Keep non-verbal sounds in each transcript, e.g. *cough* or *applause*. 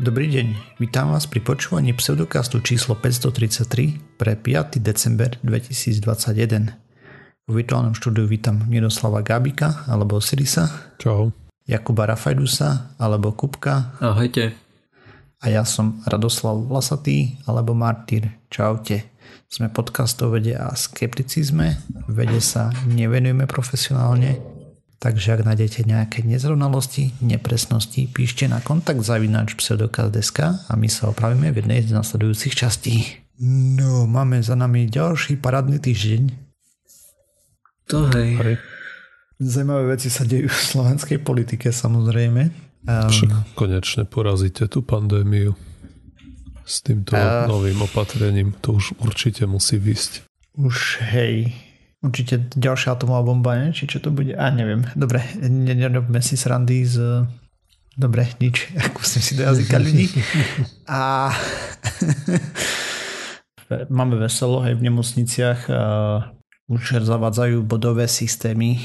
Dobrý deň, vítam vás pri počúvaní pseudokastu číslo 533 pre 5. december 2021. V virtuálnom štúdiu vítam Miroslava Gábika alebo Sirisa. Čau. Jakuba Rafajdusa alebo Kupka. Ahojte. A ja som Radoslav Vlasatý alebo Martyr. Čaute. Sme podcast o vede a skepticizme. Vede sa nevenujeme profesionálne, Takže ak nájdete nejaké nezrovnalosti, nepresnosti, píšte na kontakt zavinač pseudokaz.sk a my sa opravíme v jednej z nasledujúcich častí. No, máme za nami ďalší parádny týždeň. To hej. Zajímavé veci sa dejú v slovenskej politike samozrejme. Um, konečne porazíte tú pandémiu s týmto uh, novým opatrením. To už určite musí vysť. Už hej, Určite ďalšia atomová bomba, ne? či čo to bude? A neviem. Dobre, nerobme si srandy z... Dobre, nič. *laughs* Pustím si do jazyka ľudí. A *laughs* máme veselo aj v nemocniciach. Už zavádzajú bodové systémy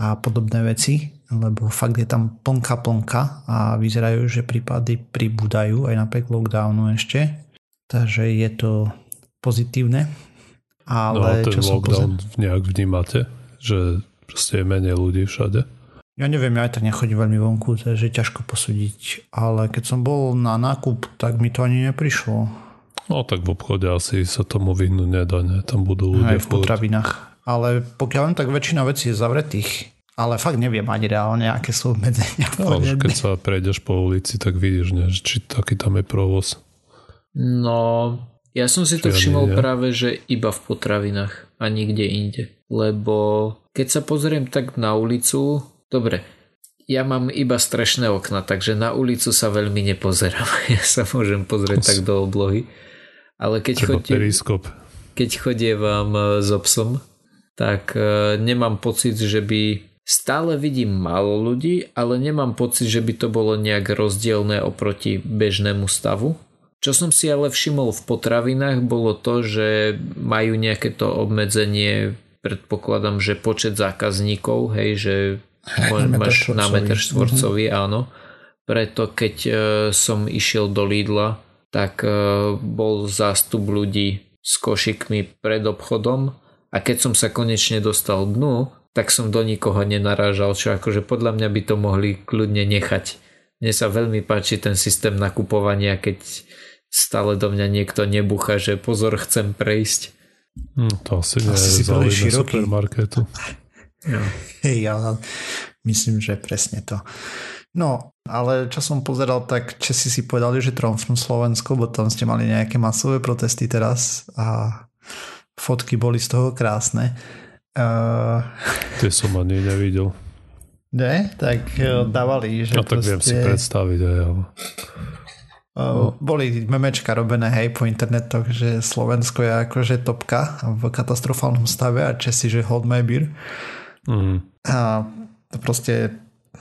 a podobné veci, lebo fakt je tam plnka plnka a vyzerajú, že prípady pribúdajú aj napriek lockdownu ešte. Takže je to pozitívne ale no a ten čo lockdown som nejak vnímate? Že proste je menej ľudí všade? Ja neviem, ja aj tak nechodím veľmi vonku, takže je ťažko posúdiť. Ale keď som bol na nákup, tak mi to ani neprišlo. No tak v obchode asi sa tomu vyhnúť nedá, ne? Tam budú ľudia. Aj v potravinách. Ale pokiaľ len tak väčšina vecí je zavretých. Ale fakt neviem ani reálne, aké sú obmedzenia. No, keď sa prejdeš po ulici, tak vidíš, ne? či taký tam je provoz. No, ja som si to všimol ja. práve, že iba v potravinách a nikde inde. Lebo keď sa pozriem tak na ulicu, dobre, ja mám iba strešné okna, takže na ulicu sa veľmi nepozerám. *laughs* Ja sa môžem pozrieť tak do oblohy. Ale keď, chodie, keď chodie vám e, s obsom, tak e, nemám pocit, že by stále vidím málo ľudí, ale nemám pocit, že by to bolo nejak rozdielne oproti bežnému stavu. Čo som si ale všimol v potravinách bolo to, že majú nejaké to obmedzenie, predpokladám, že počet zákazníkov, hej, že hey, máš na meter štvorcový, mm-hmm. áno. Preto keď uh, som išiel do Lidla, tak uh, bol zástup ľudí s košikmi pred obchodom a keď som sa konečne dostal dnu, tak som do nikoho nenarážal, čo akože podľa mňa by to mohli kľudne nechať. Mne sa veľmi páči ten systém nakupovania, keď stále do mňa niekto nebucha, že pozor, chcem prejsť. Hm, to asi asi je si supermarketu. No. Hej, ja myslím, že presne to. No, ale čo som pozeral, tak Česi si povedali, že tromfnú Slovensko, bo tam ste mali nejaké masové protesty teraz a fotky boli z toho krásne. Uh... Tie som ani nevidel. Ne? Tak uh, dávali, že No tak proste... viem si predstaviť aj, ale... Uh, boli memečka robené hej po internetoch, že Slovensko je akože topka v katastrofálnom stave a Česi, že hold my beer. Mm. A proste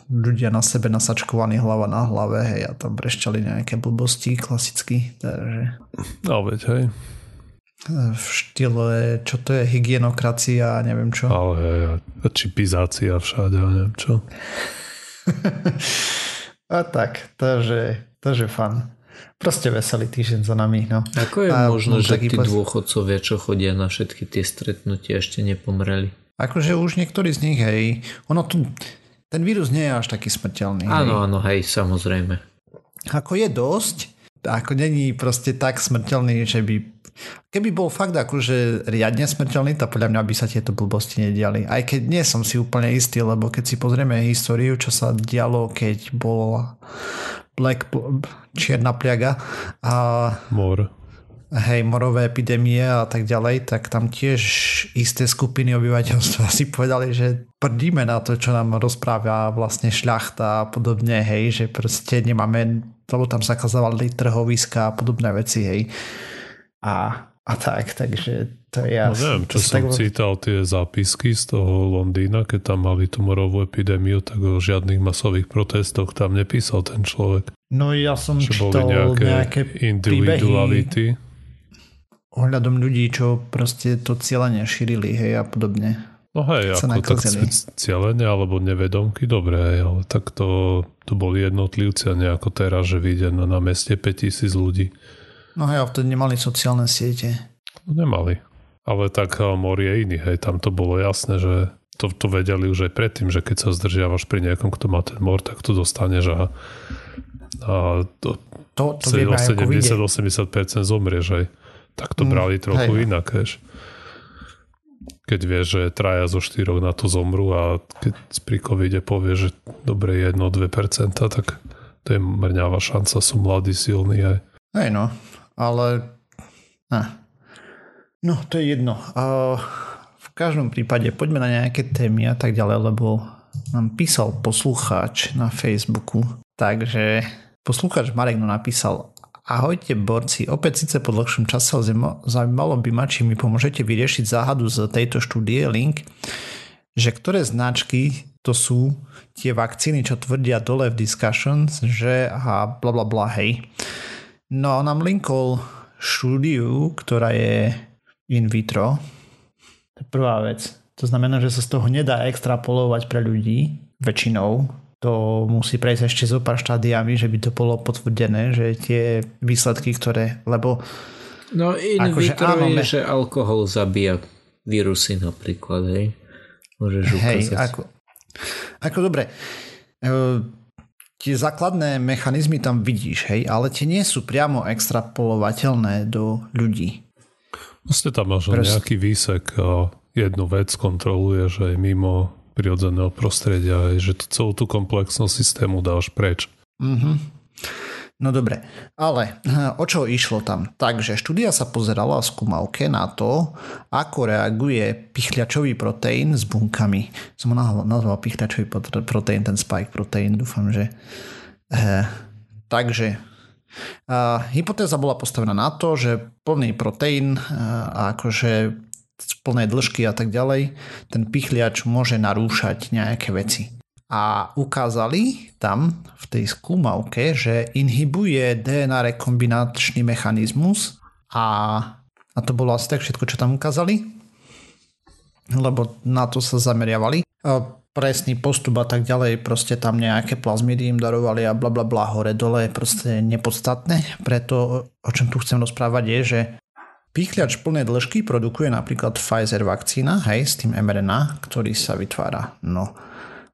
ľudia na sebe nasačkovaní hlava na hlave hej a tam brešťali nejaké blbosti klasicky. Takže... No veď hej. V štýle, čo to je, hygienokracia a neviem čo. Ale hej, a čipizácia všade a neviem čo. *laughs* a tak, takže, takže fan. Proste veselý týždeň za nami. No. Ako je a možno, že tí pos... dôchodcovia, čo chodia na všetky tie stretnutia, ešte nepomreli? Akože už niektorí z nich, hej. Ono tu, ten vírus nie je až taký smrteľný. Áno, hej. áno, hej, samozrejme. Ako je dosť, ako není proste tak smrteľný, že by Keby bol fakt akože riadne smrteľný, tak podľa mňa by sa tieto blbosti nediali. Aj keď nie som si úplne istý, lebo keď si pozrieme históriu, čo sa dialo, keď bol Black, čierna pliaga a Mor. Hej, morové epidémie a tak ďalej, tak tam tiež isté skupiny obyvateľstva *laughs* si povedali, že prdíme na to, čo nám rozpráva vlastne šľachta a podobne, hej, že proste nemáme, lebo tam zakazovali trhoviska a podobné veci, hej. A a tak, takže to je jasné. No neviem, čo som tak... cítal tie zápisky z toho Londýna, keď tam mali tú morovú epidémiu, tak o žiadnych masových protestoch tam nepísal ten človek. No ja som že čítal nejaké, nejaké individuality. ohľadom ľudí, čo proste to cieľenie šírili, hej, a podobne. No hej, ako tak cieľene alebo nevedomky, dobre, ale tak to, to boli jednotlivci a nejako teraz, že vyjde na, na meste 5000 ľudí. No hej, a vtedy nemali sociálne siete. No, nemali. Ale tak mor je iný, hej, tam to bolo jasné, že to, to vedeli už aj predtým, že keď sa zdržiavaš pri niekom, kto má ten mor, tak to dostaneš a, a to, to, to 70-80% zomrieš, hej. Tak to mm, brali trochu hej. Inak, vieš keď vie, že traja zo štyroch na to zomru a keď pri covide povie, že dobre 1-2%, tak to je mrňavá šanca, som mladý, silný aj. Hej no, ale... Ne. No, to je jedno. A v každom prípade poďme na nejaké témy a tak ďalej, lebo nám písal poslucháč na Facebooku, takže poslucháč Marek no napísal Ahojte borci, opäť síce po dlhšom čase, zaujímalo by ma, či mi pomôžete vyriešiť záhadu z tejto štúdie link, že ktoré značky to sú tie vakcíny, čo tvrdia dole v discussions, že a bla bla bla hej. No a nám linkol štúdiu, ktorá je in vitro. To je prvá vec. To znamená, že sa z toho nedá extrapolovať pre ľudí, väčšinou, to musí prejsť ešte zo pár štádiami, že by to bolo potvrdené, že tie výsledky, ktoré, lebo No in akože, vitro áno, je, že alkohol zabíja vírusy napríklad, hej? Môžeš hej, ukázať. Ako, ako dobre, e, tie základné mechanizmy tam vidíš, hej, ale tie nie sú priamo extrapolovateľné do ľudí. Vlastne tam máš Prost... nejaký výsek a jednu vec kontroluje, že je mimo prirodzeného prostredia, že celú tú komplexnosť systému dáš preč. Mm-hmm. No dobre, ale eh, o čo išlo tam? Takže štúdia sa pozerala v skúmavke na to, ako reaguje pichľačový proteín s bunkami. Som ho nazval pichľačový proteín, ten spike proteín, dúfam, že... E, takže a hypotéza bola postavená na to, že plný proteín a akože z plnej dĺžky a tak ďalej, ten pichliač môže narúšať nejaké veci. A ukázali tam v tej skúmavke, že inhibuje DNA rekombinačný mechanizmus a, a to bolo asi tak všetko, čo tam ukázali, lebo na to sa zameriavali. Presný postup a tak ďalej, proste tam nejaké plazmidy im darovali a bla bla bla hore dole je proste nepodstatné. Preto o čom tu chcem rozprávať je, že Pýchľač plnej dĺžky produkuje napríklad Pfizer vakcína, hej, s tým mRNA, ktorý sa vytvára. No,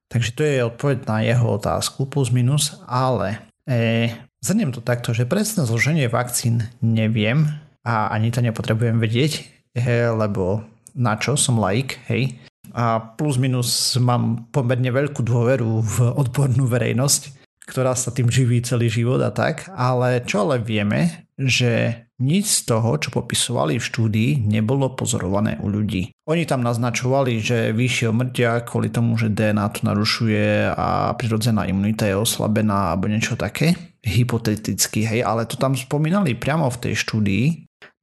takže to je odpoveď na jeho otázku, plus minus, ale e, zhrniem to takto, že presné zloženie vakcín neviem a ani to nepotrebujem vedieť, he, lebo na čo, som laik, hej. A plus minus mám pomerne veľkú dôveru v odbornú verejnosť, ktorá sa tým živí celý život a tak, ale čo ale vieme, že nič z toho, čo popisovali v štúdii, nebolo pozorované u ľudí. Oni tam naznačovali, že vyššie omrtia kvôli tomu, že DNA to narušuje a prirodzená imunita je oslabená alebo niečo také. Hypoteticky, hej, ale to tam spomínali priamo v tej štúdii.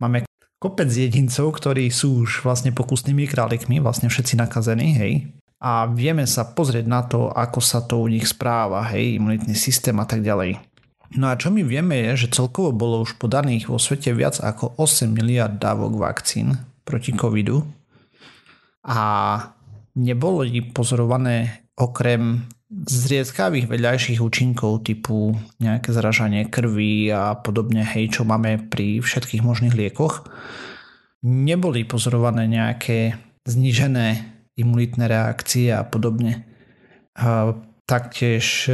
Máme kopec jedincov, ktorí sú už vlastne pokusnými králikmi, vlastne všetci nakazení, hej. A vieme sa pozrieť na to, ako sa to u nich správa, hej, imunitný systém a tak ďalej. No a čo my vieme je, že celkovo bolo už podaných vo svete viac ako 8 miliard dávok vakcín proti covidu a neboli pozorované okrem zriedkavých vedľajších účinkov typu nejaké zražanie krvi a podobne, hej, čo máme pri všetkých možných liekoch, neboli pozorované nejaké znížené imunitné reakcie a podobne. A taktiež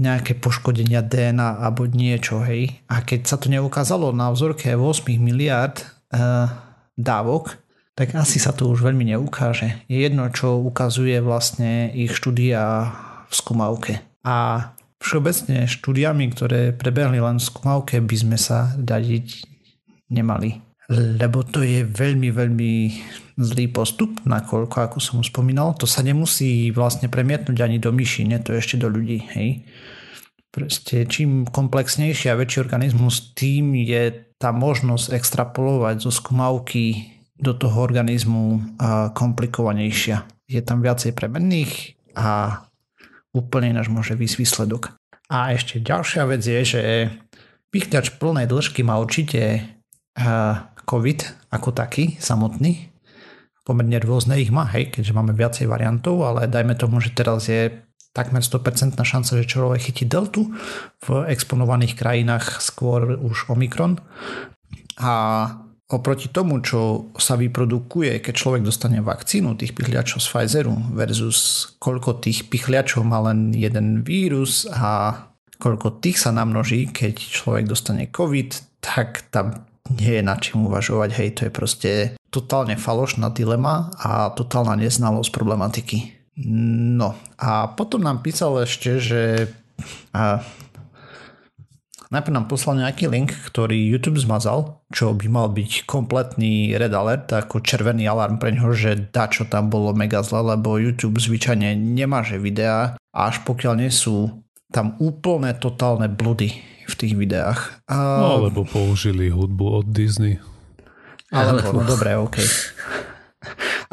nejaké poškodenia DNA alebo niečo, hej. A keď sa to neukázalo na vzorke 8 miliard uh, dávok, tak asi sa to už veľmi neukáže. Je jedno, čo ukazuje vlastne ich štúdia v skúmavke. A všeobecne štúdiami, ktoré prebehli len v skúmavke, by sme sa dadiť nemali. Lebo to je veľmi, veľmi zlý postup, nakoľko, ako som už spomínal, to sa nemusí vlastne premietnúť ani do myši, nie to ešte do ľudí, hej. Proste čím komplexnejší a väčší organizmus, tým je tá možnosť extrapolovať zo skúmavky do toho organizmu komplikovanejšia. Je tam viacej premenných a úplne ináč môže výsť výsledok. A ešte ďalšia vec je, že pichťač plnej dĺžky má určite COVID ako taký, samotný, pomerne rôzne ich má, hej, keďže máme viacej variantov, ale dajme tomu, že teraz je takmer 100% šanca, že človek chytí deltu v exponovaných krajinách skôr už Omikron. A oproti tomu, čo sa vyprodukuje, keď človek dostane vakcínu tých pichliačov z Pfizeru versus koľko tých pichliačov má len jeden vírus a koľko tých sa namnoží, keď človek dostane COVID, tak tam nie je nad čím uvažovať. Hej, to je proste totálne falošná dilema a totálna neznalosť problematiky. No a potom nám písal ešte, že a, najprv nám poslal nejaký link, ktorý YouTube zmazal, čo by mal byť kompletný red alert, ako červený alarm pre ňoho, že da čo tam bolo mega zle, lebo YouTube zvyčajne nemáže videá, až pokiaľ nie sú tam úplne totálne bludy v tých videách. A... No, alebo použili hudbu od Disney. Alebo, no dobre, OK.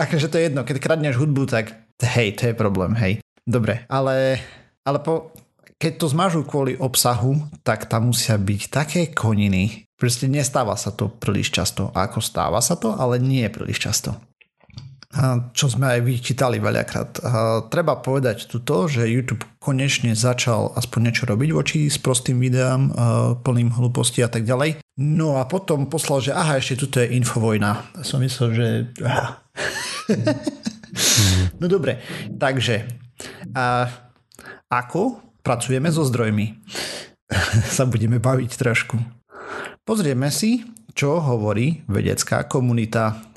Akože to je jedno, keď kradneš hudbu, tak hej, to je problém, hej. Dobre, ale, ale po, keď to zmažú kvôli obsahu, tak tam musia byť také koniny. Proste nestáva sa to príliš často. A ako stáva sa to, ale nie je príliš často čo sme aj vyčítali veľakrát. Treba povedať tu to, že YouTube konečne začal aspoň niečo robiť voči s prostým videám, plným hlúposti a tak ďalej. No a potom poslal, že aha, ešte tuto je infovojna. Som myslel, že... *laughs* no dobre, takže a ako pracujeme so zdrojmi? *laughs* sa budeme baviť trošku. Pozrieme si, čo hovorí vedecká komunita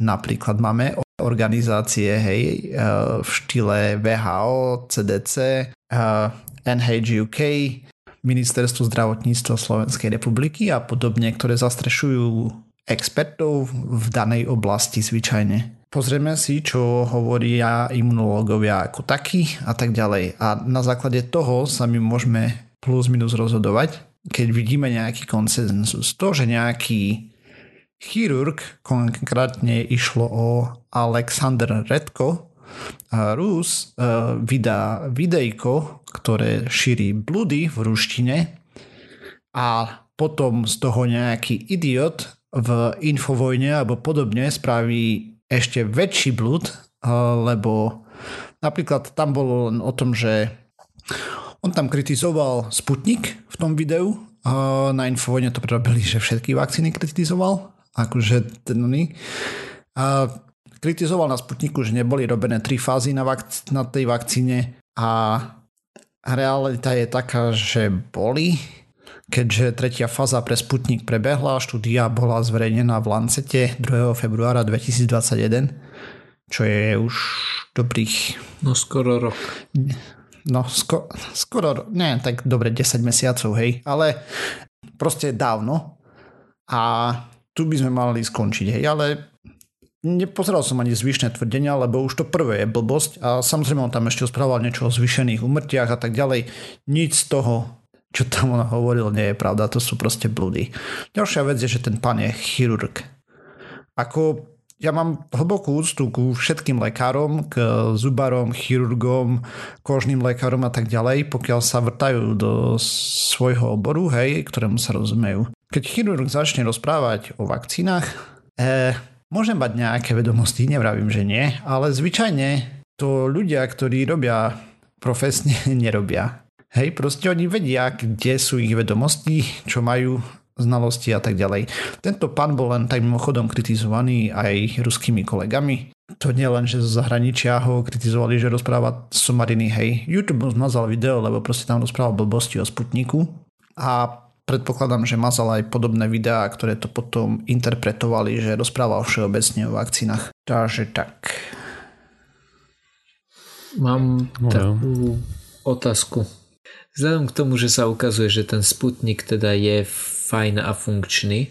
napríklad máme organizácie hej, e, v štýle VHO, CDC, e, NHG UK, Ministerstvo zdravotníctva Slovenskej republiky a podobne, ktoré zastrešujú expertov v danej oblasti zvyčajne. Pozrieme si, čo hovoria imunológovia ako takí a tak ďalej. A na základe toho sa my môžeme plus minus rozhodovať, keď vidíme nejaký konsenzus. To, že nejaký chirurg, konkrétne išlo o Alexander Redko, Rus e, vydá videjko, ktoré šíri bludy v ruštine a potom z toho nejaký idiot v infovojne alebo podobne spraví ešte väčší blud, e, lebo napríklad tam bolo o tom, že on tam kritizoval Sputnik v tom videu, na Infovojne to prerobili, že všetky vakcíny kritizoval akože ten a kritizoval na Sputniku, že neboli robené tri fázy na, vakc- na tej vakcíne a realita je taká, že boli, keďže tretia fáza pre Sputnik prebehla, štúdia bola zverejnená v Lancete 2. februára 2021, čo je už dobrých... No skoro rok. No sko- skoro, nie, tak dobre 10 mesiacov, hej, ale proste dávno a tu by sme mali skončiť, hej, ale nepozeral som ani zvyšné tvrdenia, lebo už to prvé je blbosť a samozrejme on tam ešte správal niečo o zvyšených umrtiach a tak ďalej. Nic z toho, čo tam on hovoril, nie je pravda, to sú proste blúdy. Ďalšia vec je, že ten pán je chirurg. Ako ja mám hlbokú úctu ku všetkým lekárom, k zubarom, chirurgom, kožným lekárom a tak ďalej, pokiaľ sa vrtajú do svojho oboru, hej, ktorému sa rozumejú. Keď chirurg začne rozprávať o vakcínach, eh, môžem mať nejaké vedomosti, nevravím, že nie, ale zvyčajne to ľudia, ktorí robia profesne, *laughs* nerobia. Hej, proste oni vedia, kde sú ich vedomosti, čo majú znalosti a tak ďalej. Tento pán bol len tak mimochodom kritizovaný aj ruskými kolegami. To nie len, že zo zahraničia ho kritizovali, že rozpráva somariny, hej. YouTube zmazal video, lebo proste tam rozprával blbosti o Sputniku a predpokladám, že mazal aj podobné videá, ktoré to potom interpretovali, že rozprával všeobecne o vakcínach. Takže tak. Mám no, takú otázku. Vzhľadom k tomu, že sa ukazuje, že ten Sputnik teda je fajn a funkčný,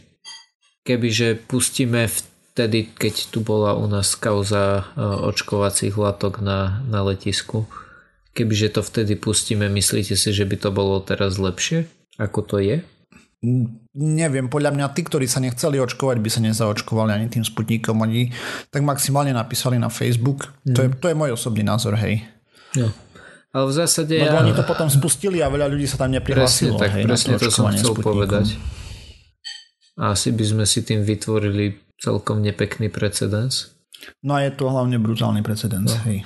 kebyže pustíme vtedy, keď tu bola u nás kauza e, očkovacích látok na, na letisku, kebyže to vtedy pustíme, myslíte si, že by to bolo teraz lepšie? Ako to je? Neviem, podľa mňa tí, ktorí sa nechceli očkovať, by sa nezaočkovali ani tým sputníkom. Oni tak maximálne napísali na Facebook. Mm. To, je, to je môj osobný názor, hej. No. Ale v zásade... Lebo ja... oni to potom spustili a veľa ľudí sa tam neprihlásilo. Presne, tak, hej, presne to, som chcel povedať. A asi by sme si tým vytvorili celkom nepekný precedens. No a je to hlavne brutálny precedens, no. hej.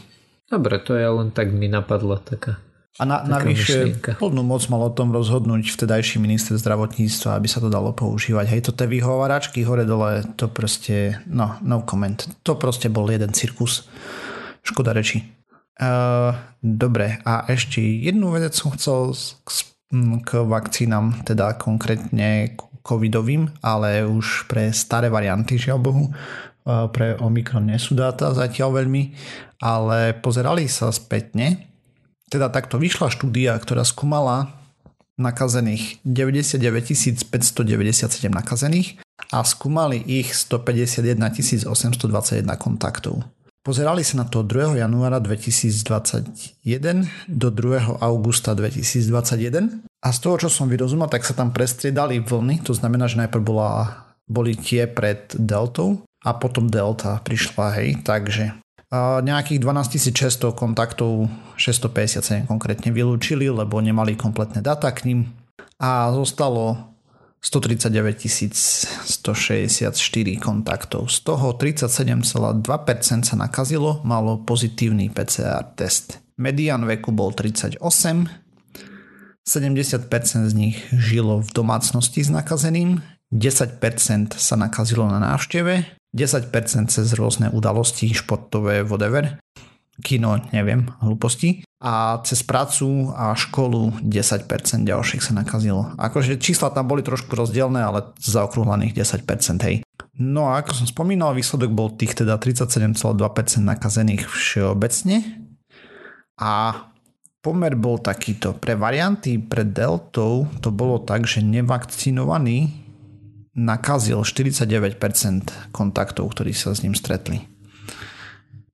Dobre, to je len tak mi napadla taká a na, navyše plnú moc mal o tom rozhodnúť vtedajší minister zdravotníctva, aby sa to dalo používať. Hej, to tie vyhovaračky hore dole, to proste, no, no comment. To proste bol jeden cirkus. Škoda reči. Uh, dobre, a ešte jednu vec som chcel k, k vakcínam, teda konkrétne covidovým, ale už pre staré varianty, žiaľ Bohu. Uh, pre Omikron nie sú dáta zatiaľ veľmi, ale pozerali sa spätne teda takto vyšla štúdia, ktorá skúmala nakazených 99 597 nakazených a skúmali ich 151 821 kontaktov. Pozerali sa na to od 2. januára 2021 do 2. augusta 2021 a z toho, čo som vyrozumel, tak sa tam prestriedali vlny, to znamená, že najprv bola, boli tie pred deltou a potom delta prišla, hej, takže nejakých 12 600 kontaktov, 657 konkrétne vylúčili, lebo nemali kompletné data k ním a zostalo 139 164 kontaktov. Z toho 37,2% sa nakazilo, malo pozitívny PCR test. Median veku bol 38, 70% z nich žilo v domácnosti s nakazeným, 10% sa nakazilo na návšteve 10% cez rôzne udalosti, športové, whatever, kino, neviem, hlúposti. A cez prácu a školu 10% ďalších sa nakazilo. Akože čísla tam boli trošku rozdielne, ale zaokrúhlených 10%, hej. No a ako som spomínal, výsledok bol tých teda 37,2% nakazených všeobecne. A pomer bol takýto. Pre varianty pred deltou to bolo tak, že nevakcinovaní nakazil 49% kontaktov, ktorí sa s ním stretli.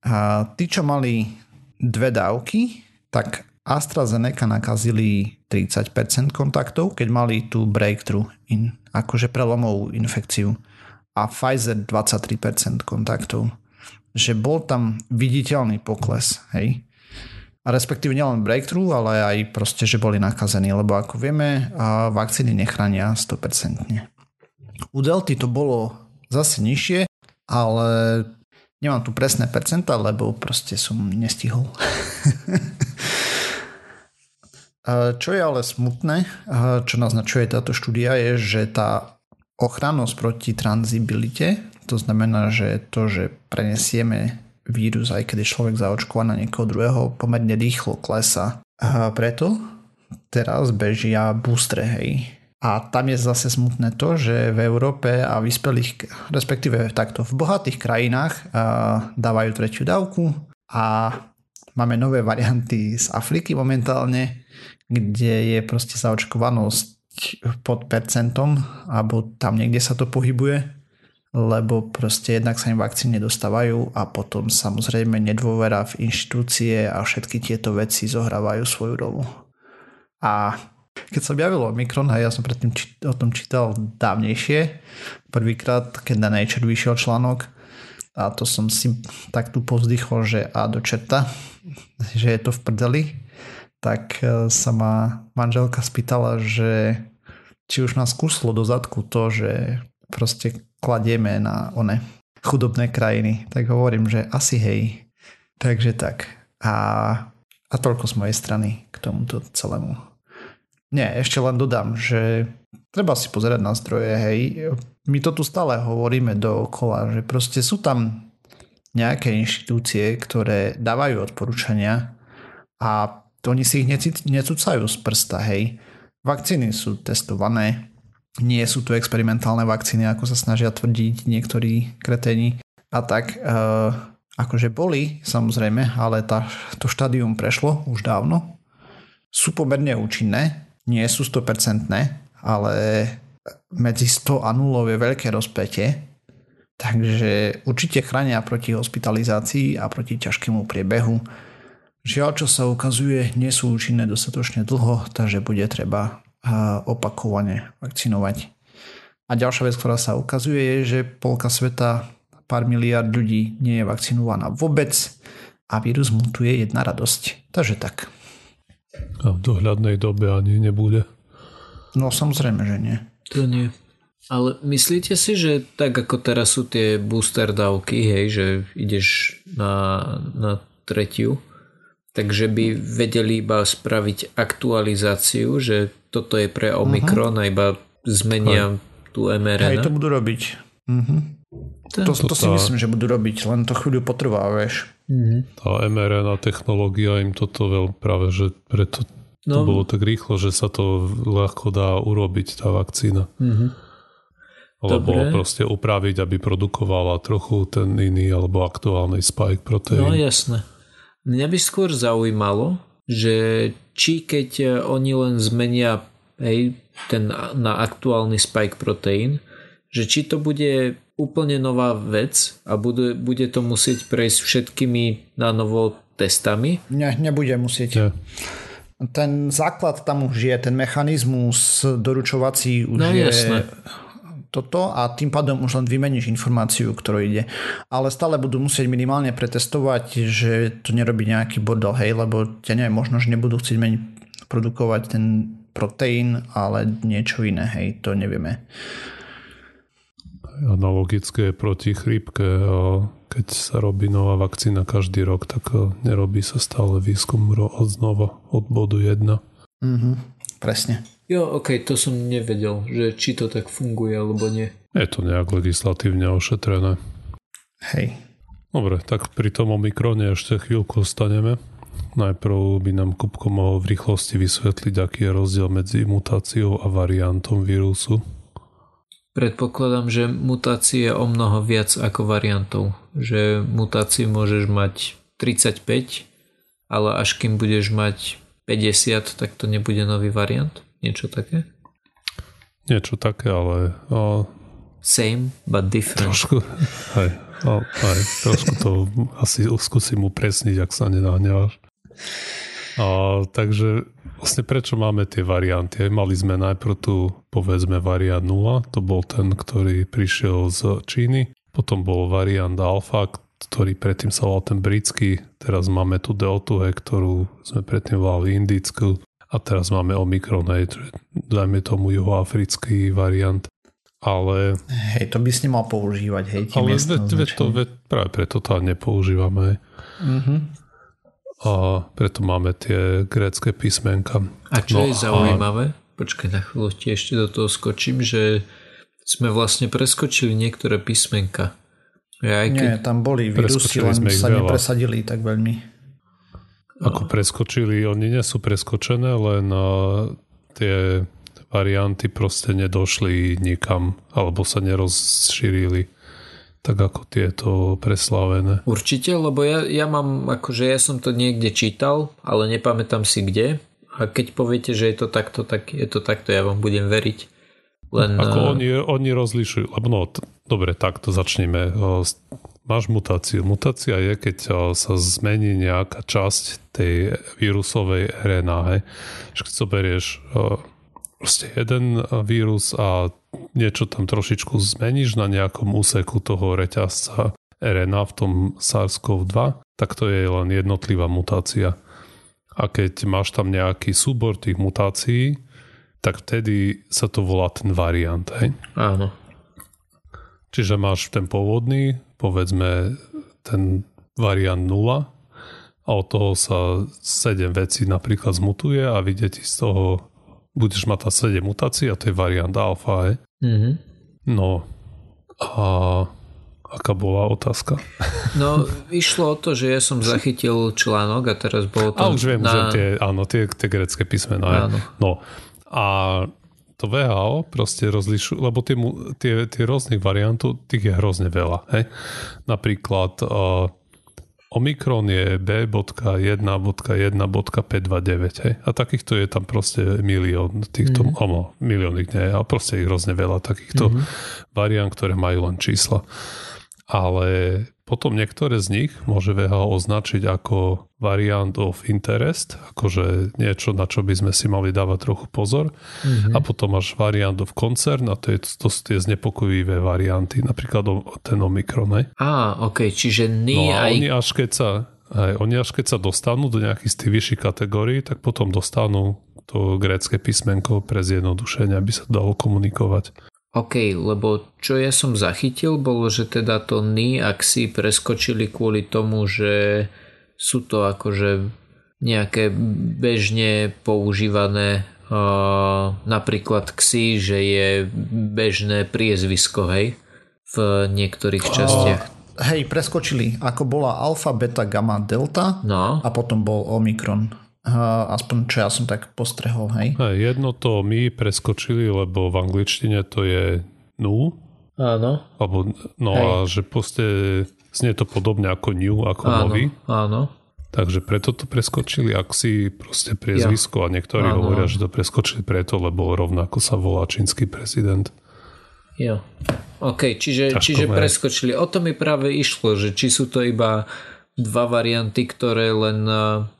A tí, čo mali dve dávky, tak AstraZeneca nakazili 30% kontaktov, keď mali tú breakthrough, in, akože prelomovú infekciu a Pfizer 23% kontaktov. Že bol tam viditeľný pokles, hej. A respektíve nielen breakthrough, ale aj proste, že boli nakazení, lebo ako vieme, vakcíny nechránia 100%. U Delty to bolo zase nižšie, ale nemám tu presné percenta, lebo proste som nestihol. *laughs* čo je ale smutné, čo naznačuje táto štúdia, je, že tá ochrannosť proti transibilite, to znamená, že to, že prenesieme vírus, aj keď je človek zaočkovaný na niekoho druhého, pomerne rýchlo klesa. A preto teraz bežia boostre, hej. A tam je zase smutné to, že v Európe a vyspelých, respektíve takto v bohatých krajinách dávajú tretiu dávku a máme nové varianty z Afriky momentálne, kde je proste zaočkovanosť pod percentom, alebo tam niekde sa to pohybuje, lebo proste jednak sa im vakcíny nedostávajú a potom samozrejme nedôvera v inštitúcie a všetky tieto veci zohrávajú svoju rolu. A keď sa objavilo Omikron, a ja som predtým či, o tom čítal dávnejšie, prvýkrát, keď na Nature vyšiel článok, a to som si tak tu povzdychol, že a do čerta, že je to v prdeli, tak e, sa ma manželka spýtala, že či už nás kuslo do zadku to, že proste kladieme na one chudobné krajiny. Tak hovorím, že asi hej. Takže tak. A, a toľko z mojej strany k tomuto celému. Nie, ešte len dodám, že treba si pozerať na zdroje, hej. My to tu stále hovoríme dookola, že proste sú tam nejaké inštitúcie, ktoré dávajú odporúčania a oni si ich necúcajú z prsta, hej. Vakcíny sú testované, nie sú tu experimentálne vakcíny, ako sa snažia tvrdiť niektorí kreténi a tak. E, akože boli, samozrejme, ale tá, to štádium prešlo už dávno. Sú pomerne účinné, nie sú 100%, ale medzi 100 a 0 je veľké rozpätie, takže určite chránia proti hospitalizácii a proti ťažkému priebehu. Žiaľ, čo sa ukazuje, nie sú účinné dostatočne dlho, takže bude treba opakovane vakcinovať. A ďalšia vec, ktorá sa ukazuje, je, že polka sveta, pár miliard ľudí nie je vakcinovaná vôbec a vírus mutuje jedna radosť. Takže tak. A v dohľadnej dobe ani nebude. No samozrejme, že nie. To nie. Ale myslíte si, že tak ako teraz sú tie booster dávky, hej, že ideš na, na tretiu, takže by vedeli iba spraviť aktualizáciu, že toto je pre Omikron uh-huh. a iba zmenia hej. tú mRNA? Hej, to budú robiť. Uh-huh. To, to, to si myslím, že budú robiť, len to chvíľu potrvá, vieš. Tá mRNA technológia im toto veľmi práve, že preto no. to bolo tak rýchlo, že sa to ľahko dá urobiť, tá vakcína. Uh-huh. Lebo Dobre. proste upraviť, aby produkovala trochu ten iný alebo aktuálny spike proteín. No jasné. Mňa by skôr zaujímalo, že či keď e, oni len zmenia hej, ten na aktuálny spike proteín, že či to bude úplne nová vec a bude, bude to musieť prejsť všetkými na novo testami? Ne, nebude musieť. Ne. Ten základ tam už je, ten mechanizmus doručovací už no, je... Jasné toto a tým pádom už len vymeníš informáciu, ktorú ide. Ale stále budú musieť minimálne pretestovať, že to nerobí nejaký bordel, hej, lebo ťa neviem, možno, že nebudú chcieť meniť, produkovať ten proteín, ale niečo iné, hej, to nevieme. Analogické proti chrípke, keď sa robí nová vakcína každý rok, tak nerobí sa stále výskum od znova, od bodu 1. Mhm, presne. Jo, ok, to som nevedel, že či to tak funguje alebo nie. Je to nejak legislatívne ošetrené. Hej. Dobre, tak pri tom Omikrone ešte chvíľku ostaneme. Najprv by nám Kupko mohol v rýchlosti vysvetliť, aký je rozdiel medzi mutáciou a variantom vírusu. Predpokladám, že mutácie je o mnoho viac ako variantov. Že mutácií môžeš mať 35, ale až kým budeš mať 50, tak to nebude nový variant. Niečo také? Niečo také, ale... O, Same, but different. Trošku, hej, o, hej, trošku to asi skúsim upresniť, ak sa nenahneváš. A, takže vlastne prečo máme tie varianty? Mali sme najprv tu povedzme variant 0, to bol ten, ktorý prišiel z Číny, potom bol variant alfa, ktorý predtým sa volal ten britský, teraz máme tu deltu, ktorú sme predtým volali indickú a teraz máme Omikron, hej, dajme tomu juhoafrický variant. Ale... Hej, to by si nemal používať, hej, Ale ve, ve, to, ve, práve preto to nepoužívame. Mm-hmm. A preto máme tie grécké písmenka. A čo no, je zaujímavé, a... počkaj na chvíľu ti ešte do toho skočím, že sme vlastne preskočili niektoré písmenka. Ja aj keď... Nie, tam boli vírusy, len sa veľa. nepresadili tak veľmi. Ako preskočili, oni nie sú preskočené, len tie varianty proste nedošli nikam, alebo sa nerozšírili tak ako tieto preslavené. Určite, lebo ja, ja mám, akože ja som to niekde čítal, ale nepamätám si kde. A keď poviete, že je to takto, tak je to takto, ja vám budem veriť. Len... Ako oni, oni rozlišujú, lebo no, dobre, takto začneme máš mutáciu. Mutácia je, keď sa zmení nejaká časť tej vírusovej RNA. Keď zoberieš proste jeden vírus a niečo tam trošičku zmeníš na nejakom úseku toho reťazca RNA v tom SARS-CoV-2, tak to je len jednotlivá mutácia. A keď máš tam nejaký súbor tých mutácií, tak vtedy sa to volá ten variant. Hej? Áno. Čiže máš ten pôvodný, povedzme ten variant 0 a od toho sa 7 vecí napríklad zmutuje a vidieť z toho budeš mať tá 7 mutácií a to je variant alfa. Mm-hmm. No a aká bola otázka? *laughs* No išlo o to, že ja som zachytil článok a teraz bolo to... A už viem, na... že tie, áno, tie, tie grecké písmená. Áno. No a to VHO proste rozlišujú, lebo tie, tie, tie rôznych variantov, tých je hrozne veľa. Hej? Napríklad uh, Omikron je B.1.1.529 hej? a takýchto je tam proste milión týchto, mm. ono, milión ich nie, ale proste ich hrozne veľa takýchto mm-hmm. variant, ktoré majú len čísla. Ale potom niektoré z nich môže VHO označiť ako variant of interest, akože niečo, na čo by sme si mali dávať trochu pozor. Mm-hmm. A potom máš variant of concern a to, je, to sú tie znepokojivé varianty, napríklad ten Omikron. Á, ok, čiže nie no a aj... oni až keď sa aj, oni až keď sa dostanú do nejakých z tých vyšších kategórií, tak potom dostanú to grécke písmenko pre zjednodušenie, aby sa dalo komunikovať. OK, lebo čo ja som zachytil, bolo, že teda to Ni a Xi preskočili kvôli tomu, že sú to akože nejaké bežne používané uh, napríklad Xi, že je bežné priezvisko, hej, v niektorých častiach. Uh, hej, preskočili, ako bola alfa, beta, gamma, delta no. a potom bol omikron. Aspoň čo ja som tak postrehol, hej. Hey, jedno to my preskočili, lebo v angličtine to je nu. Áno. Alebo, no hej. a že proste znie to podobne ako new, ako áno, nový. Áno. Takže preto to preskočili, ak si proste priezvisko ja. a niektorí áno. hovoria, že to preskočili preto, lebo rovnako sa volá čínsky prezident. Jo. OK, čiže, čiže preskočili. O to mi práve išlo, že či sú to iba dva varianty, ktoré len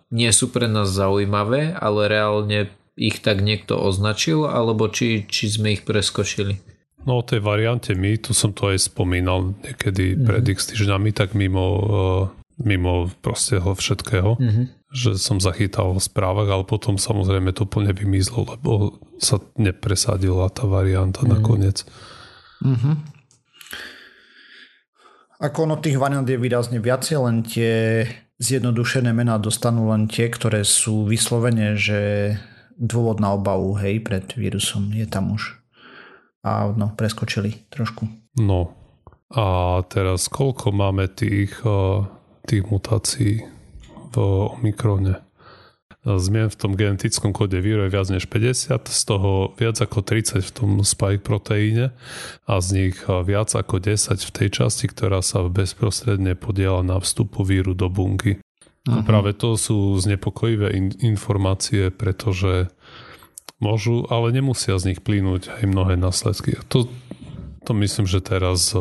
nie sú pre nás zaujímavé, ale reálne ich tak niekto označil, alebo či, či sme ich preskočili? No o tej variante my, tu som to aj spomínal niekedy mm-hmm. pred x týždňami, tak mimo, uh, mimo proste všetkého, mm-hmm. že som zachytal v správach, ale potom samozrejme to úplne vymizlo, lebo sa nepresadila tá varianta mm-hmm. nakoniec. Mm-hmm. Ako ono tých variant je výrazne viacej, len tie zjednodušené mená dostanú len tie, ktoré sú vyslovene, že dôvod na obavu, hej, pred vírusom je tam už. A no, preskočili trošku. No. A teraz koľko máme tých, eh, tých mutácií v Omikrone? Zmien v tom genetickom kóde víru je viac než 50, z toho viac ako 30 v tom spike proteíne a z nich viac ako 10 v tej časti, ktorá sa bezprostredne podiela na vstupu víru do bunky. Uh-huh. Práve to sú znepokojivé in- informácie, pretože môžu, ale nemusia z nich plynúť aj mnohé následky. To, to myslím, že teraz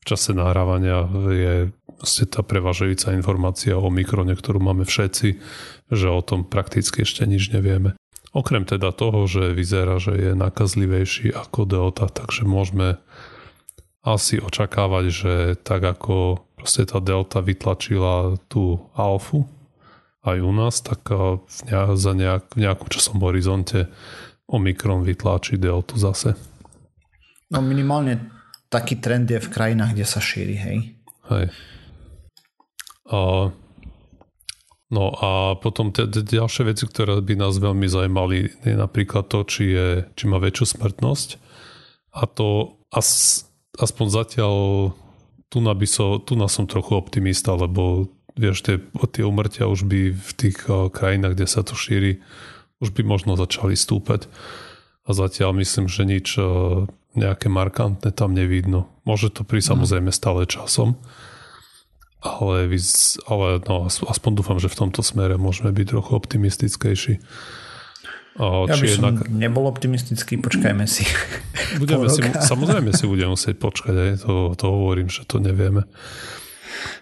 v čase nahrávania je tá prevažujúca informácia o mikrone, ktorú máme všetci, že o tom prakticky ešte nič nevieme. Okrem teda toho, že vyzerá, že je nakazlivejší ako delta, takže môžeme asi očakávať, že tak ako proste tá delta vytlačila tú alfu aj u nás, tak v nejak, za nejak, v nejakom časom horizonte Omikron vytláči deltu zase. No minimálne taký trend je v krajinách, kde sa šíri, hej. Hej. A No a potom tie ďalšie veci, ktoré by nás veľmi zaujímali, je napríklad to, či, je, či má väčšiu smrtnosť. A to as, aspoň zatiaľ tu na, by so, tu na som trochu optimista, lebo vieš, tie, tie umrtia už by v tých krajinách, kde sa to šíri, už by možno začali stúpať. A zatiaľ myslím, že nič nejaké markantné tam nevidno. Môže to pri mhm. samozrejme stále časom ale, ale no, aspoň dúfam, že v tomto smere môžeme byť trochu optimistickejší. O, ja by som jednak... nebol optimistický, počkajme si. *laughs* Budeme si samozrejme si budeme musieť počkať, aj to, to hovorím, že to nevieme.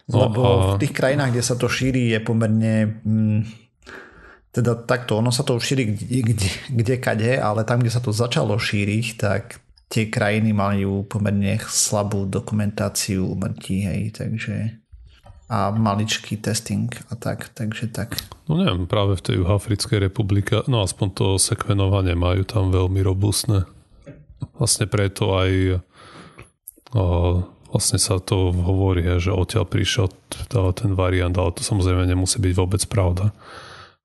No, Lebo a... v tých krajinách, kde sa to šíri, je pomerne... Hm, teda takto, ono sa to šíri kde, kde, kde kade, ale tam, kde sa to začalo šíriť, tak tie krajiny majú pomerne slabú dokumentáciu umrtí, hej, takže a maličký testing a tak, takže tak. No neviem, práve v tej Africkej republike, no aspoň to sekvenovanie majú tam veľmi robustné. Vlastne preto aj o, vlastne sa to hovorí, že odtiaľ prišiel ten variant, ale to samozrejme nemusí byť vôbec pravda.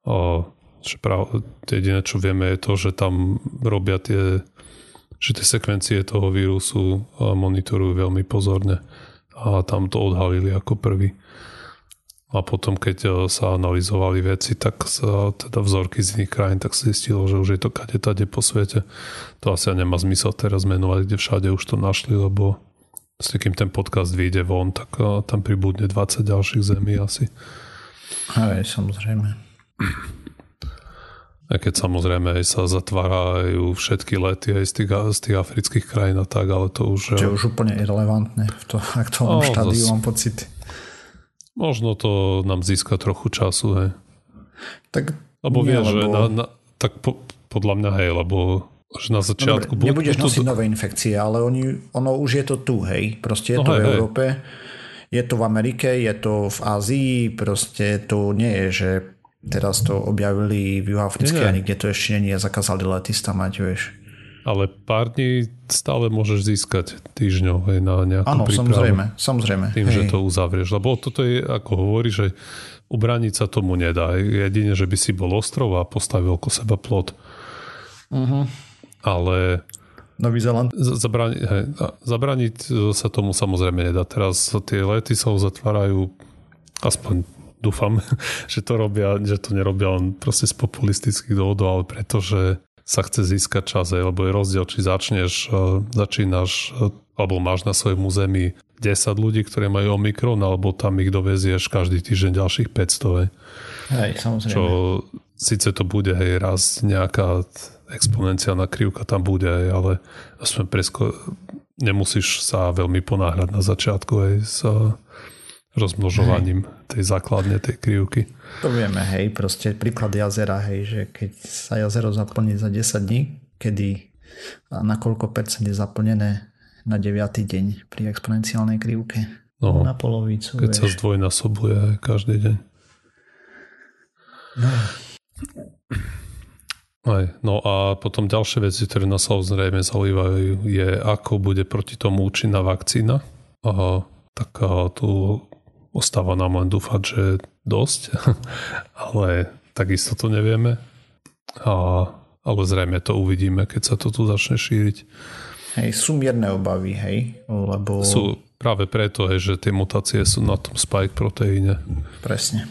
O, že prav, jediné, čo vieme, je to, že tam robia tie že tie sekvencie toho vírusu monitorujú veľmi pozorne a tam to odhalili ako prvý. A potom, keď e, sa analyzovali veci, tak sa teda vzorky z iných krajín, tak sa zistilo, že už je to kade tade po svete. To asi nemá zmysel teraz menovať, kde všade už to našli, lebo s kým ten podcast vyjde von, tak e, tam pribudne 20 ďalších zemí asi. Aj, samozrejme. A keď samozrejme aj sa zatvárajú všetky lety aj z tých, z tých afrických krajín a tak, ale to už... Čo je už úplne irrelevantné v to aktuálnom no, štádiu, mám pocit. Možno to nám získa trochu času, hej. Tak lebo nie, vieš, lebo... že na, na, tak po, podľa mňa hej, lebo že na začiatku... Dobre, nebudeš to, nosiť nové infekcie, ale oni, ono už je to tu, hej. Proste je no to hej, v Európe, hej. je to v Amerike, je to v Ázii, proste to nie je, že teraz to objavili v Juhoafrickej a nikde to ešte nie je, zakázali letista mať, vieš. Ale pár dní stále môžeš získať týždňov hej, na nejakú Áno, prípravu. samozrejme, samozrejme. Tým, hej. že to uzavrieš. Lebo toto je, ako hovorí, že ubraniť sa tomu nedá. Jedine, že by si bol ostrov a postavil ko seba plot. Uh-huh. Ale Nový Zeland. zabrani, hej, zabraniť sa tomu samozrejme nedá. Teraz tie lety sa uzatvárajú aspoň dúfam, *laughs* že to robia, že to nerobia len proste z populistických dôvodov, ale pretože sa chce získať čas, lebo je rozdiel, či začneš, začínaš, alebo máš na svojom území 10 ľudí, ktorí majú Omikron, alebo tam ich dovezieš každý týždeň ďalších 500. Hej, hej samozrejme. Čo síce to bude, hej, raz nejaká exponenciálna krivka tam bude, hej, ale aspoň presko, nemusíš sa veľmi ponáhľať na začiatku hej, s rozmnožovaním hej. tej základne tej krivky. To vieme, hej, proste príklad jazera, hej, že keď sa jazero zaplní za 10 dní, kedy a na koľko percent je zaplnené na 9. deň pri exponenciálnej krivke. No, na polovicu. Keď vieš. sa zdvojnásobuje každý deň. No. Aj, no a potom ďalšie veci, ktoré nás samozrejme zaujímajú, je ako bude proti tomu účinná vakcína. Aha, tak tu ostáva nám len dúfať, že dosť, *laughs* ale takisto to nevieme. A, ale zrejme to uvidíme, keď sa to tu začne šíriť. Hej, sú mierne obavy, hej, lebo... Sú práve preto, hej, že tie mutácie sú na tom spike proteíne. Presne.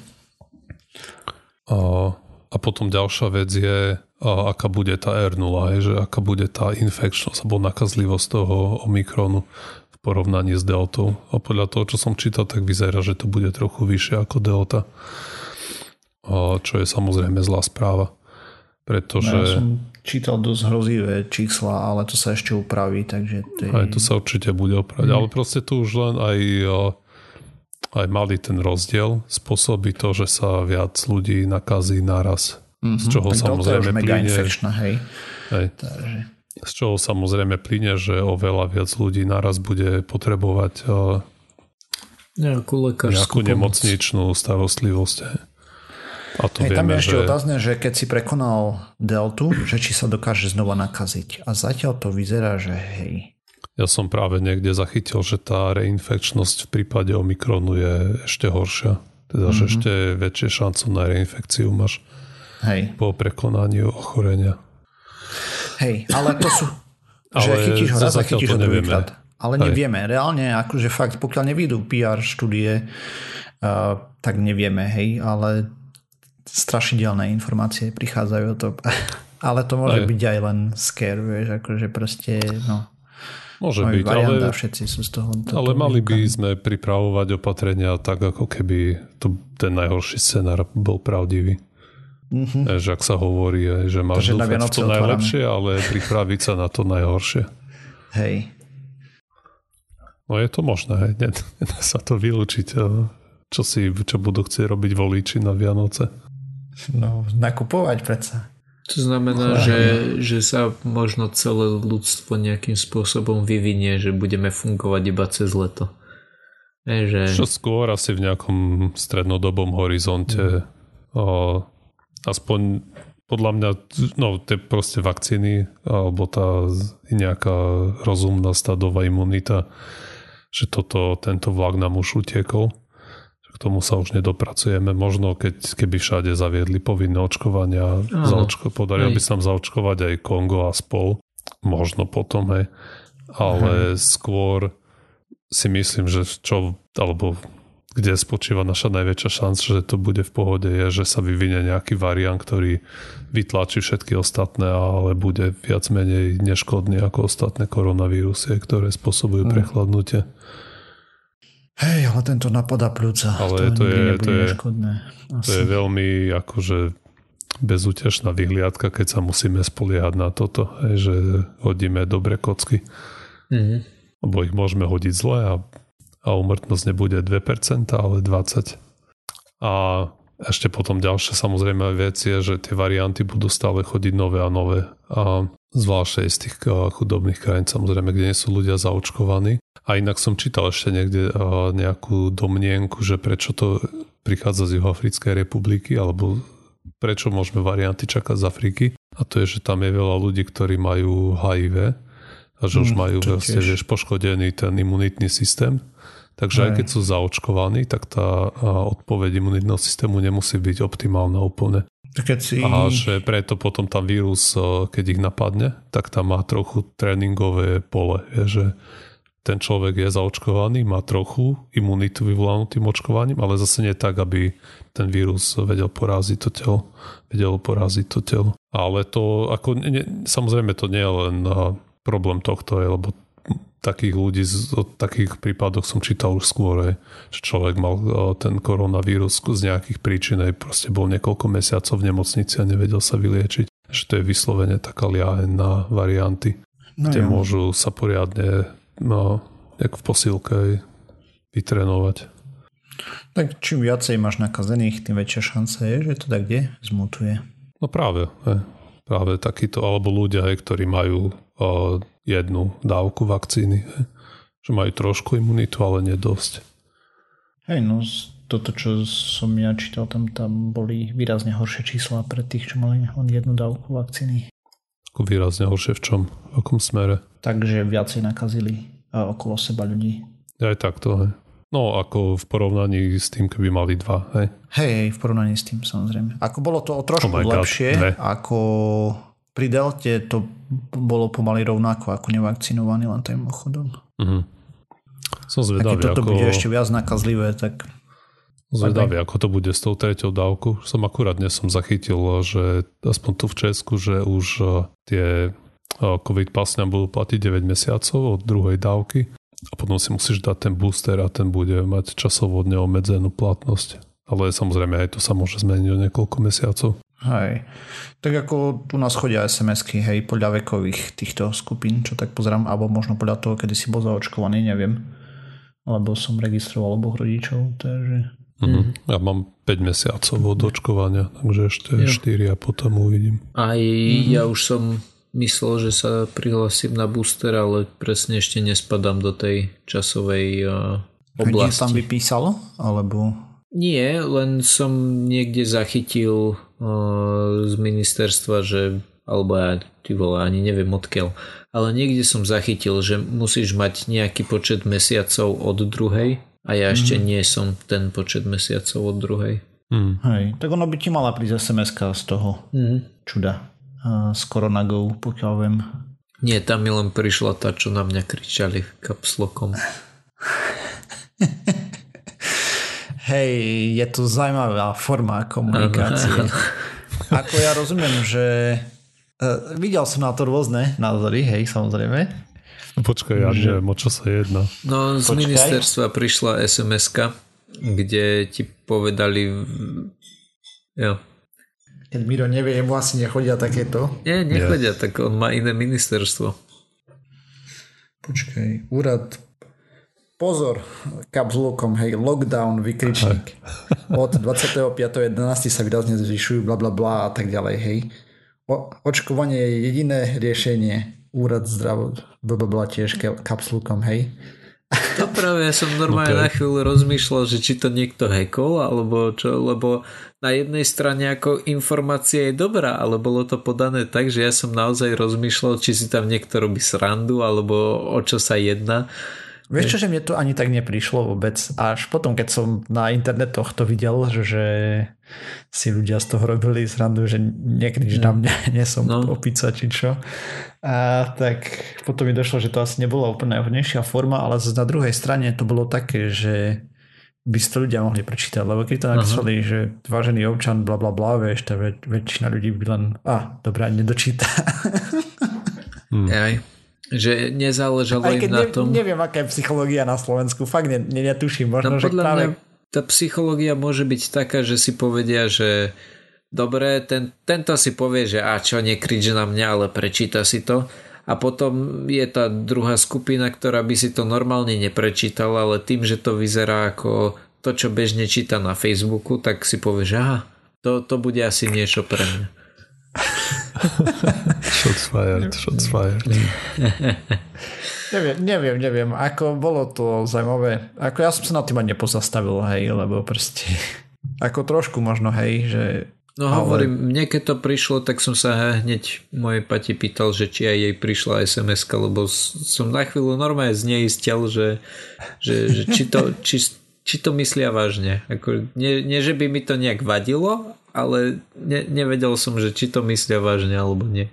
A, a potom ďalšia vec je, a aká bude tá R0, hej, že aká bude tá infekčnosť alebo nakazlivosť toho Omikronu porovnaní s deltou. A podľa toho, čo som čítal, tak vyzerá, že to bude trochu vyššie ako delta. A čo je samozrejme zlá správa. Pretože... No, ja som čítal dosť hrozivé čísla, ale to sa ešte upraví, takže to je... Aj to sa určite bude opraviť, mm. ale proste tu už len aj, aj malý ten rozdiel spôsobí to, že sa viac ľudí nakazí naraz. Mm-hmm. Z čoho tak samozrejme je plyne... infekčná, hej. hej. Takže... Z čoho samozrejme plyne, že oveľa viac ľudí naraz bude potrebovať nejakú nejakú nemocničnú starostlivosť. A to Hej, vieme, tam je ešte že... otázne, že keď si prekonal deltu, že či sa dokáže znova nakaziť. A zatiaľ to vyzerá, že hej. Ja som práve niekde zachytil, že tá reinfekčnosť v prípade Omikronu je ešte horšia. Teda, mm-hmm. že ešte väčšie šancu na reinfekciu máš hej. po prekonaní ochorenia. Hej, ale to sú... *laughs* že ale chytíš ho raz a chytíš ho druhýkrát. Ale hej. nevieme. Reálne, akože fakt, pokiaľ nevídu PR štúdie, uh, tak nevieme, hej, ale strašidelné informácie prichádzajú o to. *laughs* ale to môže aj. byť aj len scare, vieš, akože proste, no. Môže byť, ale, všetci sú z toho. Ale mali by sme pripravovať opatrenia tak, ako keby to, ten najhorší scenár bol pravdivý. Mm-hmm. Že ak sa hovorí, že máš dúfať to najlepšie, ale pripraviť sa na to najhoršie. Hej. No je to možné, hej. Nedá sa to vylúčiť. Čo, si, čo budú chcieť robiť voliči na Vianoce? No, nakupovať predsa. To znamená, že, že sa možno celé ľudstvo nejakým spôsobom vyvinie, že budeme fungovať iba cez leto. Je, že... Čo skôr asi v nejakom strednodobom horizonte. Mm. O, aspoň podľa mňa, no tie proste vakcíny alebo tá nejaká rozumná stadová imunita, že toto, tento vlak nám už utiekol tomu sa už nedopracujeme. Možno keď, keby všade zaviedli povinné očkovania, zaočko, podaria by sa nám zaočkovať aj Kongo a spol. Možno potom, hej. Ale Aha. skôr si myslím, že čo, alebo kde spočíva naša najväčšia šanca, že to bude v pohode, je, že sa vyvinie nejaký variant, ktorý vytlačí všetky ostatné, ale bude viac menej neškodný ako ostatné koronavírusy, ktoré spôsobujú mm. prechladnutie. Hej, ale tento napadá pľúca. Ale to, to, je, to, je, to je veľmi akože bezútešná vyhliadka, keď sa musíme spoliehať na toto, hej, že hodíme dobre kocky. Mm-hmm. Lebo ich môžeme hodiť zle a, a umrtnosť nebude 2%, ale 20%. A ešte potom ďalšia samozrejme vec je, že tie varianty budú stále chodiť nové a nové. A zvlášť z tých chudobných krajín, samozrejme, kde nie sú ľudia zaočkovaní. A inak som čítal ešte niekde nejakú domnienku, že prečo to prichádza z Juhoafrickej republiky, alebo prečo môžeme varianty čakať z Afriky. A to je, že tam je veľa ľudí, ktorí majú HIV a že už mm, majú vlastne, vieš, poškodený ten imunitný systém. Takže aj. aj keď sú zaočkovaní, tak tá odpoveď imunitného systému nemusí byť optimálna úplne. Keď si... A že preto potom tam vírus, keď ich napadne, tak tam má trochu tréningové pole. Je, že ten človek je zaočkovaný, má trochu imunitu vyvolanú tým očkovaním, ale zase nie tak, aby ten vírus vedel poraziť to telo. Vedel poraziť to telo. Ale to, ako, ne, samozrejme to nie je len problém tohto, je, lebo takých ľudí, o takých prípadoch som čítal už skôr, že človek mal ten koronavírus z nejakých príčin, proste bol niekoľko mesiacov v nemocnici a nevedel sa vyliečiť. Že to je vyslovene taká liaheň na varianty, no, kde ja. môžu sa poriadne no, jak v posilke vytrénovať. Tak čím viacej máš nakazených, tým väčšia šanca je, že to tak kde zmutuje. No práve, práve takíto, alebo ľudia, ktorí majú o, jednu dávku vakcíny, he. že majú trošku imunitu, ale nie dosť. Hej, no toto, čo som ja čítal, tam, tam boli výrazne horšie čísla pre tých, čo mali len jednu dávku vakcíny. Ako výrazne horšie v čom? V akom smere? Takže viacej nakazili okolo seba ľudí. Aj takto, hej. No, ako v porovnaní s tým, keby mali dva, hej? Hej, hej, v porovnaní s tým, samozrejme. Ako bolo to o trošku oh lepšie, God, ako pri Delte to bolo pomaly rovnako ako nevakcinovaný, len tým ochodom. Uh-huh. Som zvedavý, keď toto ako... bude ešte viac nakazlivé, tak... Zvedavý, ako to bude s tou treťou dávkou. Som akurát dnes som zachytil, že aspoň tu v Česku, že už eh, tie COVID pasňa budú platiť 9 mesiacov od druhej dávky a potom si musíš dať ten booster a ten bude mať časovo neobmedzenú platnosť. Ale samozrejme aj to sa môže zmeniť o niekoľko mesiacov. Hej. Tak ako tu nás chodia SMS-ky, hej, podľa vekových týchto skupín, čo tak pozerám, alebo možno podľa toho, kedy si bol zaočkovaný, neviem. Alebo som registroval oboch rodičov, takže... Mm-hmm. Ja mám 5 mesiacov od očkovania, takže ešte jo. 4 a potom uvidím. Aj mm-hmm. ja už som myslel, že sa prihlasím na booster, ale presne ešte nespadám do tej časovej uh, oblasti. tam vypísalo? Alebo... Nie, len som niekde zachytil z ministerstva, že alebo ja, ty vole, ani neviem odkiaľ, ale niekde som zachytil, že musíš mať nejaký počet mesiacov od druhej a ja mm. ešte nie som ten počet mesiacov od druhej. Mm. Hej, tak ono by ti mala prísť sms z toho mm. čuda s koronagou, pokiaľ viem. Nie, tam mi len prišla tá, čo na mňa kričali kapslokom. *laughs* Hej, je to zaujímavá forma komunikácie. Ako ja rozumiem, že uh, videl som na to rôzne názory, hej, samozrejme. Počkaj, ja že... neviem, o čo sa jedná. No, z Počkaj. ministerstva prišla sms kde ti povedali jo, keď Miro nevie, mu asi nechodia takéto. Nie, nechodia, yeah. tak on má iné ministerstvo. Počkaj, úrad Pozor, kapzlukom, hej, lockdown, vykričník. Od 25.11. sa výrazne zvyšujú, bla bla bla a tak ďalej, hej. O, očkovanie je jediné riešenie. Úrad zdravo, bla bla bla tiež kapslukom, hej. To práve ja som normálne okay. na chvíľu rozmýšľal, že či to niekto hackol, alebo čo, lebo na jednej strane ako informácia je dobrá, ale bolo to podané tak, že ja som naozaj rozmýšľal, či si tam niekto robí srandu, alebo o čo sa jedná. Vieš čo, že mne to ani tak neprišlo vôbec. Až potom, keď som na internetoch to videl, že si ľudia z toho robili srandu, že niekedy, že na mňa *laughs* nie som no. opica či čo. A tak potom mi došlo, že to asi nebola úplne najvhodnejšia forma, ale na druhej strane to bolo také, že by si to ľudia mohli prečítať, lebo keď to napísali, uh-huh. že vážený občan, bla bla bla, vieš, tá väč- väčšina ľudí by len, a, dobrá, nedočíta. *laughs* hmm. Aj. Že nezáležalo Aj keď im na ne, tom... neviem, aká je psychológia na Slovensku, fakt ne, ne, netuším. Možno, no, že podľa práve... mňa tá psychológia môže byť taká, že si povedia, že dobre, ten, tento si povie, že a čo, nekrič na mňa, ale prečíta si to. A potom je tá druhá skupina, ktorá by si to normálne neprečítala, ale tým, že to vyzerá ako to, čo bežne číta na Facebooku, tak si povie, že aha, to, to bude asi niečo pre mňa. *laughs* fired, shots fired. neviem, neviem, neviem. Ako bolo to zaujímavé. Ako ja som sa na tým ani nepozastavil, hej, lebo proste *laughs* ako trošku možno, hej, že No ale... hovorím, mne keď to prišlo, tak som sa hneď mojej Pati pýtal, že či aj jej prišla sms lebo som na chvíľu normálne zneistil, že, že, že či, to, *laughs* či, či to myslia vážne. Ako, nie, nie, že by mi to nejak vadilo, ale ne, nevedel som, že či to myslia vážne alebo nie.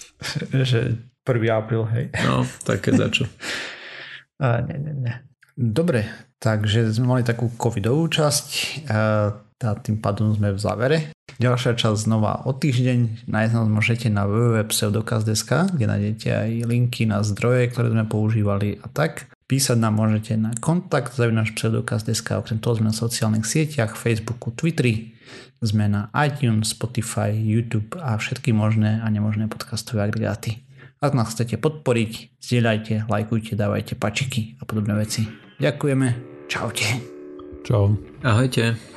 *laughs* že 1. apríl, hej. No, také dačo. *laughs* A, ne, ne, ne. Dobre, takže sme mali takú covidovú časť, a tým pádom sme v závere. Ďalšia časť znova o týždeň. Nájsť nás môžete na www.pseudokaz.sk, kde nájdete aj linky na zdroje, ktoré sme používali a tak. Písať nám môžete na kontakt zavinaš pseudokaz.sk, okrem toho sme na sociálnych sieťach, Facebooku, Twitteri, sme na iTunes, Spotify, YouTube a všetky možné a nemožné podcastové agregáty. Ak nás chcete podporiť, zdieľajte, lajkujte, dávajte pačiky a podobné veci. Ďakujeme. Čaute. Čau. Ahojte.